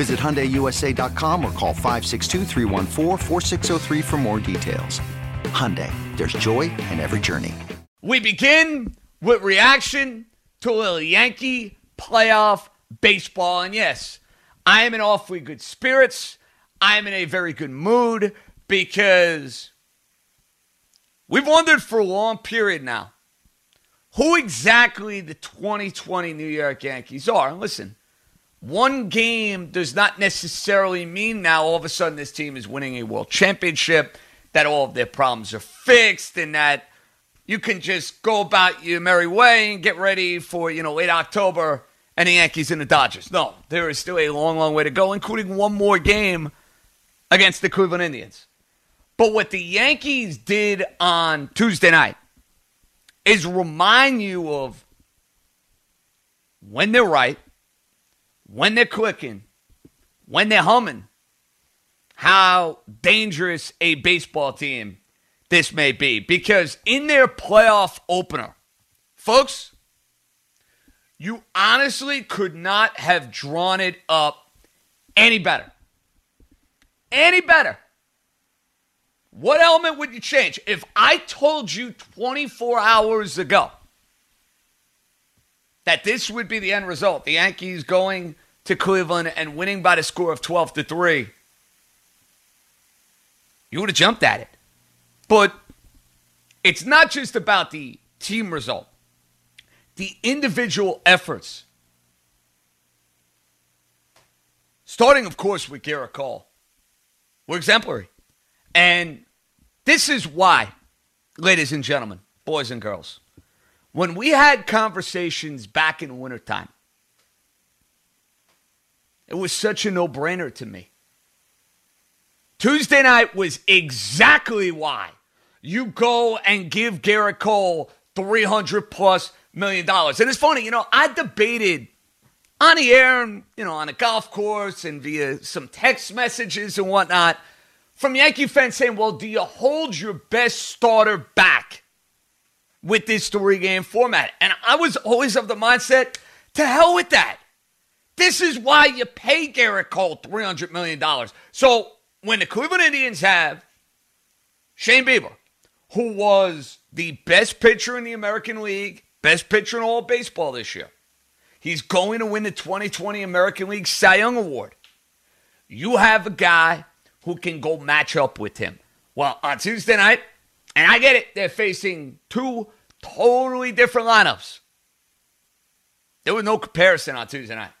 Visit HyundaiUSA.com or call 562 for more details. Hyundai, there's joy in every journey. We begin with reaction to a little Yankee playoff baseball. And yes, I am in awfully good spirits. I am in a very good mood because we've wondered for a long period now who exactly the 2020 New York Yankees are. Listen, one game does not necessarily mean now all of a sudden this team is winning a world championship, that all of their problems are fixed, and that you can just go about your merry way and get ready for, you know, late October and the Yankees and the Dodgers. No, there is still a long, long way to go, including one more game against the Cleveland Indians. But what the Yankees did on Tuesday night is remind you of when they're right when they're clicking, when they're humming, how dangerous a baseball team this may be. Because in their playoff opener, folks, you honestly could not have drawn it up any better. Any better. What element would you change? If I told you 24 hours ago that this would be the end result. The Yankees going to Cleveland and winning by the score of 12 to 3. You would have jumped at it. But it's not just about the team result. The individual efforts. Starting, of course, with Gerrit Cole. We're exemplary. And this is why, ladies and gentlemen, boys and girls, when we had conversations back in wintertime, it was such a no brainer to me. Tuesday night was exactly why you go and give Gerrit Cole 300 plus million dollars. And it's funny, you know, I debated on the air and, you know, on a golf course and via some text messages and whatnot from Yankee fans saying, well, do you hold your best starter back with this story game format. And I was always of the mindset to hell with that. This is why you pay Gerrit Cole $300 million. So when the Cleveland Indians have Shane Bieber, who was the best pitcher in the American League, best pitcher in all baseball this year, he's going to win the 2020 American League Cy Young Award. You have a guy who can go match up with him. Well, on Tuesday night, and I get it, they're facing two totally different lineups. There was no comparison on Tuesday night.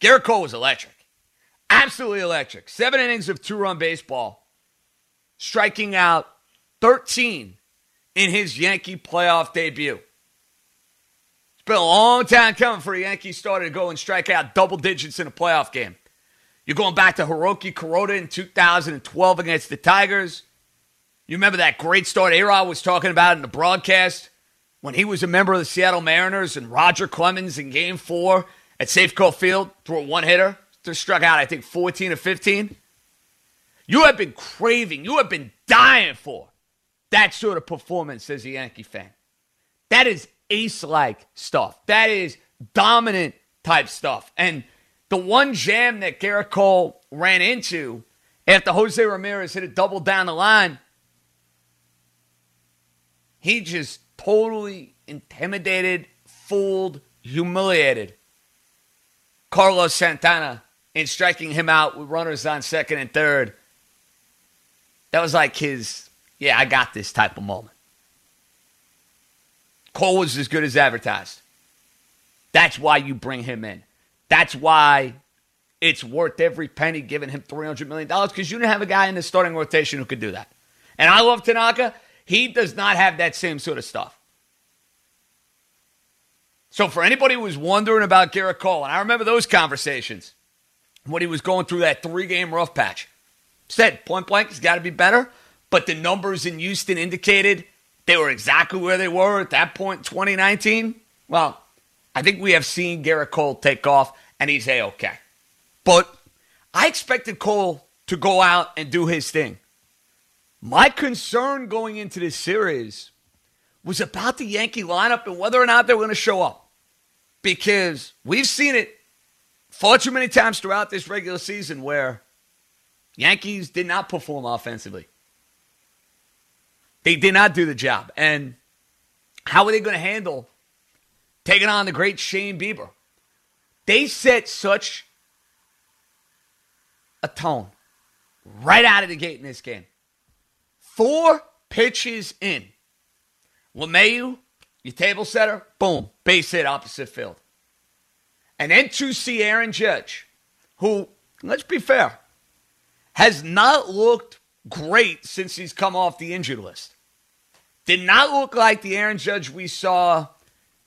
Gerrit Cole was electric. Absolutely electric. Seven innings of two run baseball, striking out 13 in his Yankee playoff debut. It's been a long time coming for a Yankee starter to go and strike out double digits in a playoff game. You're going back to Hiroki Kuroda in 2012 against the Tigers. You remember that great start A-Rod was talking about in the broadcast when he was a member of the Seattle Mariners and Roger Clemens in game four at Safeco Field threw a one hitter, to struck out, I think, 14 or 15. You have been craving, you have been dying for that sort of performance as a Yankee fan. That is ace like stuff. That is dominant type stuff. And the one jam that Gerrit Cole ran into after Jose Ramirez hit a double down the line he just totally intimidated, fooled, humiliated Carlos Santana in striking him out with runners on second and third. That was like his, yeah, I got this type of moment. Cole was as good as advertised. That's why you bring him in. That's why it's worth every penny giving him $300 million because you didn't have a guy in the starting rotation who could do that. And I love Tanaka. He does not have that same sort of stuff. So for anybody who was wondering about Gerrit Cole, and I remember those conversations when he was going through that three-game rough patch, said point blank, he's got to be better. But the numbers in Houston indicated they were exactly where they were at that point in 2019. Well, I think we have seen Gerrit Cole take off, and he's a okay. But I expected Cole to go out and do his thing. My concern going into this series was about the Yankee lineup and whether or not they were going to show up. Because we've seen it far too many times throughout this regular season where Yankees did not perform offensively. They did not do the job. And how are they going to handle taking on the great Shane Bieber? They set such a tone right out of the gate in this game. Four pitches in. LeMahieu, your table setter, boom, base hit opposite field. And then to see Aaron Judge, who, let's be fair, has not looked great since he's come off the injured list. Did not look like the Aaron Judge we saw,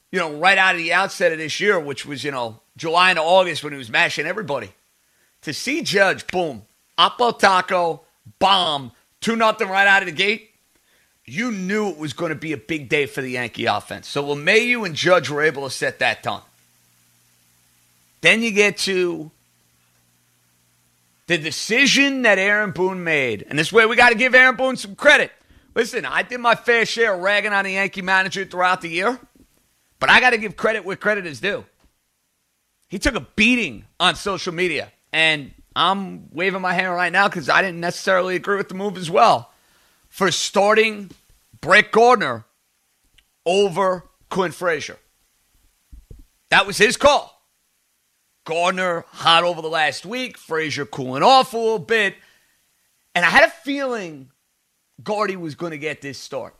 you know, right out of the outset of this year, which was, you know, July and August when he was mashing everybody. To see Judge, boom, Oppo Taco, bomb, 2 nothing right out of the gate, you knew it was going to be a big day for the Yankee offense. So LeMahieu and Judge were able to set that tone. Then you get to the decision that Aaron Boone made. And this way we got to give Aaron Boone some credit. Listen, I did my fair share of ragging on the Yankee manager throughout the year, but I got to give credit where credit is due. He took a beating on social media, and I'm waving my hand right now because I didn't necessarily agree with the move as well for starting Brett Gardner over Clint Frazier. That was his call. Gardner hot over the last week, Frazier cooling off a little bit. And I had a feeling Gardy was going to get this start.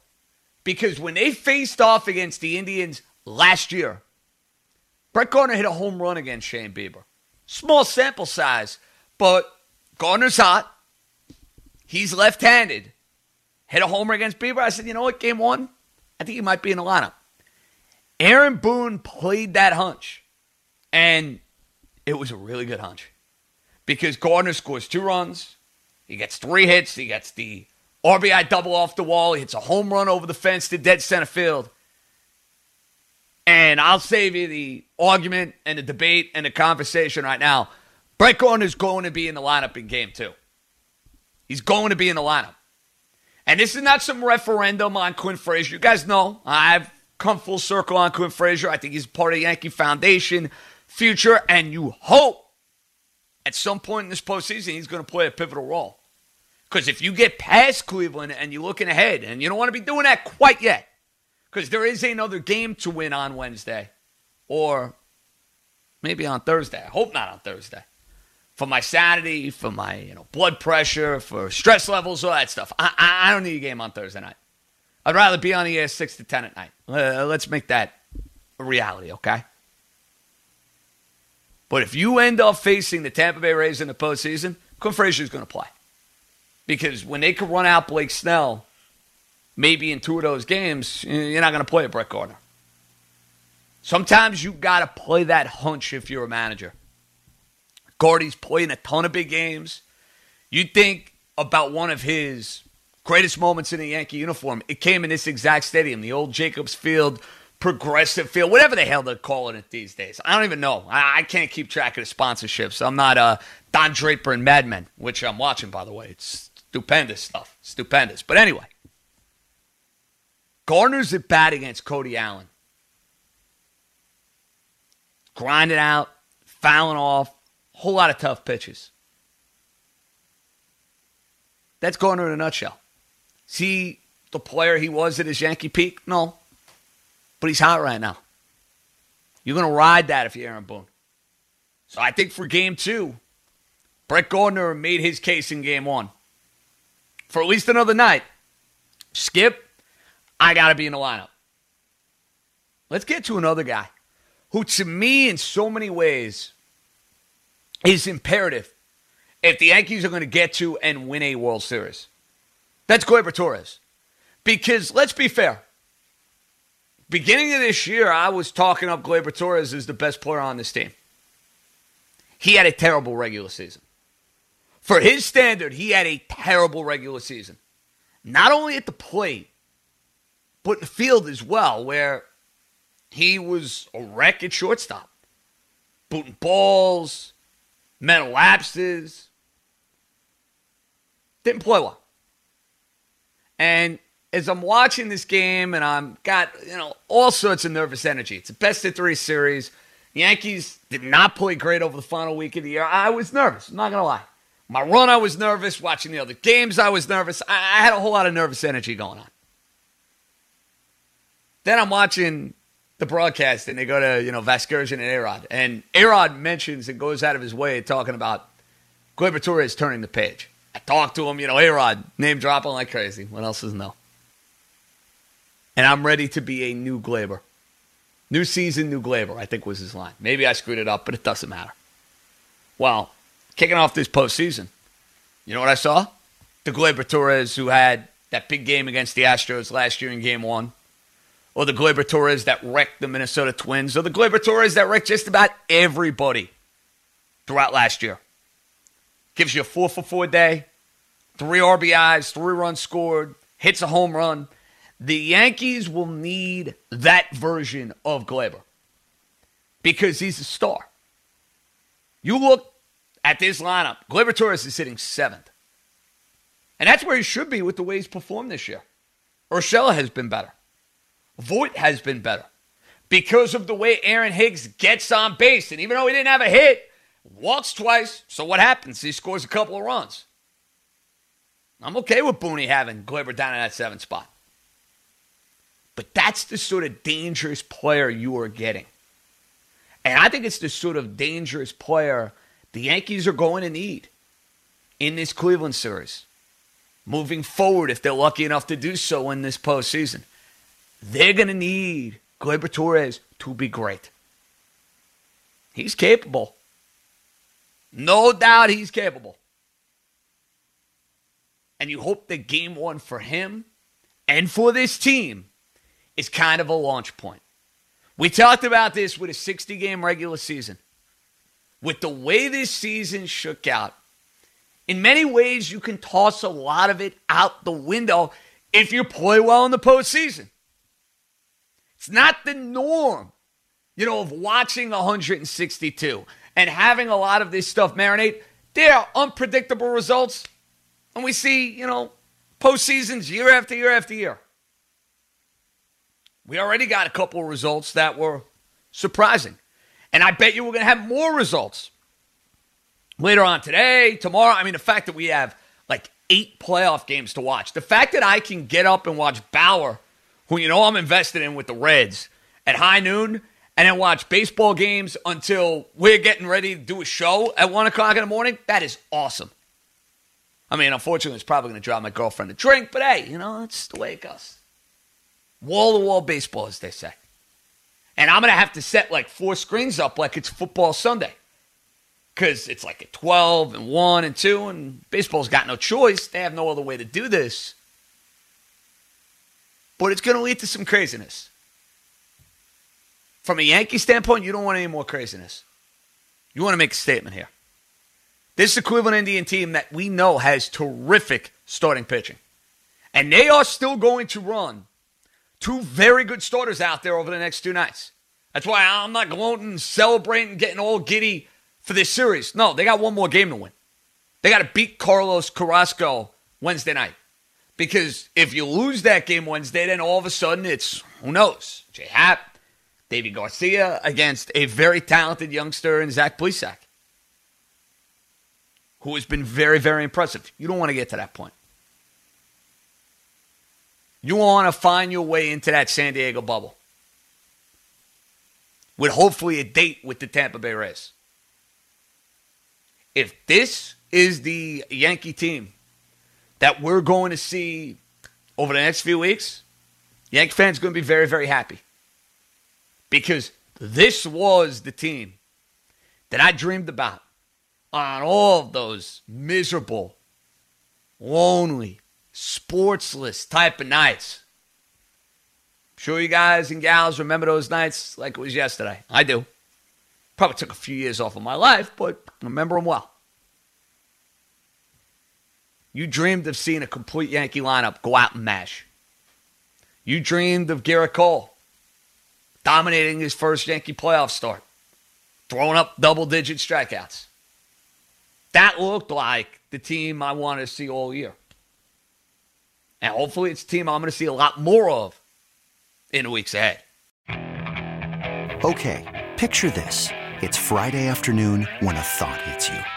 Because when they faced off against the Indians last year, Brett Gardner hit a home run against Shane Bieber. Small sample size, but Gardner's hot. He's left handed. Hit a homer against Bieber. I said, you know what, game one, I think he might be in the lineup. Aaron Boone played that hunch, and it was a really good hunch because Gardner scores two runs. He gets three hits. He gets the RBI double off the wall. He hits a home run over the fence to dead center field. And I'll save you the argument and the debate and the conversation right now. Brett Gardner is going to be in the lineup in game two. He's going to be in the lineup. And this is not some referendum on Clint Frazier. You guys know I've come full circle on Clint Frazier. I think he's part of the Yankee Foundation future, and you hope at some point in this postseason he's going to play a pivotal role. Because if you get past Cleveland and you're looking ahead, and you don't want to be doing that quite yet, because there is another game to win on Wednesday, or maybe on Thursday. I hope not on Thursday for my sanity, for my you know blood pressure, for stress levels, all that stuff. I, I, I don't need a game on Thursday night. I'd rather be on the air six to ten at night. Uh, let's make that a reality, okay? But if you end up facing the Tampa Bay Rays in the postseason, Clint Frazier is going to play because when they can run out Blake Snell, maybe in two of those games, you're not going to play a Brett Gardner. Sometimes you got to play that hunch if you're a manager. Gardy's playing a ton of big games. You think about one of his greatest moments in a Yankee uniform. It came in this exact stadium, the old Jacobs Field, Progressive Field, whatever the hell they're calling it these days. I don't even know. I, I can't keep track of the sponsorships. I'm not uh, Don Draper and Mad Men, which I'm watching, by the way. It's stupendous stuff. Stupendous. But anyway, Gardner's at bat against Cody Allen. Grinding out, fouling off, whole lot of tough pitches. That's Gardner in a nutshell. See the player he was at his Yankee peak? No. But he's hot right now. You're going to ride that if you're Aaron Boone. So I think for game two, Brett Gardner made his case in game one. For at least another night, Skip, I got to be in the lineup. Let's get to another guy who, to me, in so many ways, is imperative if the Yankees are going to get to and win a World Series. That's Gleyber Torres. Because let's be fair. Beginning of this year, I was talking up Gleyber Torres as the best player on this team. He had a terrible regular season. For his standard, he had a terrible regular season. Not only at the plate, but in the field as well, where he was a wreck at shortstop. Booting balls, mental lapses. Didn't play well. And as I'm watching this game and I'm got, you know, all sorts of nervous energy. It's a best of three series. Yankees did not play great over the final week of the year. I was nervous. I'm not to lie. My run, I was nervous. Watching the other games, I was nervous. I, I had a whole lot of nervous energy going on. Then I'm watching the broadcast and they go to, you know, Vasgersian and A-Rod. And A-Rod mentions and goes out of his way talking about Gleyber Torres turning the page. I talked to him, you know, A-Rod, name dropping like crazy. What else is no? And I'm ready to be a new Gleyber. New season, new Gleyber, I think was his line. Maybe I screwed it up, but it doesn't matter. Well, kicking off this postseason, you know what I saw? The Gleyber Torres who had that big game against the Astros last year in game one or the Gleyber Torres that wrecked the Minnesota Twins, or the Gleyber Torres that wrecked just about everybody throughout last year. Gives you a four for four day, three RBIs, three runs scored, hits a home run. The Yankees will need that version of Gleyber because he's a star. You look at this lineup, Gleyber Torres is sitting seventh. And that's where he should be with the way he's performed this year. Urshela has been better. Voit has been better because of the way Aaron Hicks gets on base. And even though he didn't have a hit, walks twice. So what happens? He scores a couple of runs. I'm okay with Booney having Gleyber down in that seventh spot. But that's the sort of dangerous player you are getting. And I think it's the sort of dangerous player the Yankees are going to need in this Cleveland series. Moving forward, if they're lucky enough to do so in this postseason. They're going to need Gleyber Torres to be great. He's capable. No doubt he's capable. And you hope that game one for him and for this team is kind of a launch point. We talked about this with a 60 game regular season. With the way this season shook out, in many ways, you can toss a lot of it out the window if you play well in the postseason. It's not the norm, you know, of watching 162 and having a lot of this stuff marinate. There are unpredictable results. And we see, you know, postseasons year after year after year. We already got a couple of results that were surprising. And I bet you we're going to have more results later on today, tomorrow. I mean, the fact that we have like eight playoff games to watch, the fact that I can get up and watch Bauer who you know I'm invested in with the Reds at high noon, and then watch baseball games until we're getting ready to do a show at one o'clock in the morning, that is awesome. I mean, unfortunately, it's probably going to drive my girlfriend to drink, but hey, you know, that's the way it goes. Wall to wall baseball, as they say. And I'm going to have to set like four screens up like it's football Sunday. Because it's like a 12 and 1 and 2, and baseball's got no choice. They have no other way to do this but it's going to lead to some craziness. From a Yankee standpoint, you don't want any more craziness. You want to make a statement here. This is Cleveland Indian team that we know has terrific starting pitching. And they are still going to run two very good starters out there over the next two nights. That's why I'm not gloating, celebrating, getting all giddy for this series. No, they got one more game to win. They got to beat Carlos Carrasco Wednesday night. Because if you lose that game Wednesday, then all of a sudden it's who knows? Jay Happ, Deivi Garcia against a very talented youngster in Zach Plesac, who has been very, very impressive. You don't want to get to that point. You want to find your way into that San Diego bubble with hopefully a date with the Tampa Bay Rays. If this is the Yankee team that we're going to see over the next few weeks, Yankee fans going to be very, very happy because this was the team that I dreamed about on all of those miserable, lonely, sportsless type of nights. I'm sure you guys and gals remember those nights like it was yesterday. I do. Probably took a few years off of my life, but remember them well. You dreamed of seeing a complete Yankee lineup go out and mash. You dreamed of Gerrit Cole dominating his first Yankee playoff start, throwing up double digit strikeouts. That looked like the team I wanted to see all year. And hopefully, it's a team I'm going to see a lot more of in the weeks ahead. Okay, picture this. It's Friday afternoon when a thought hits you.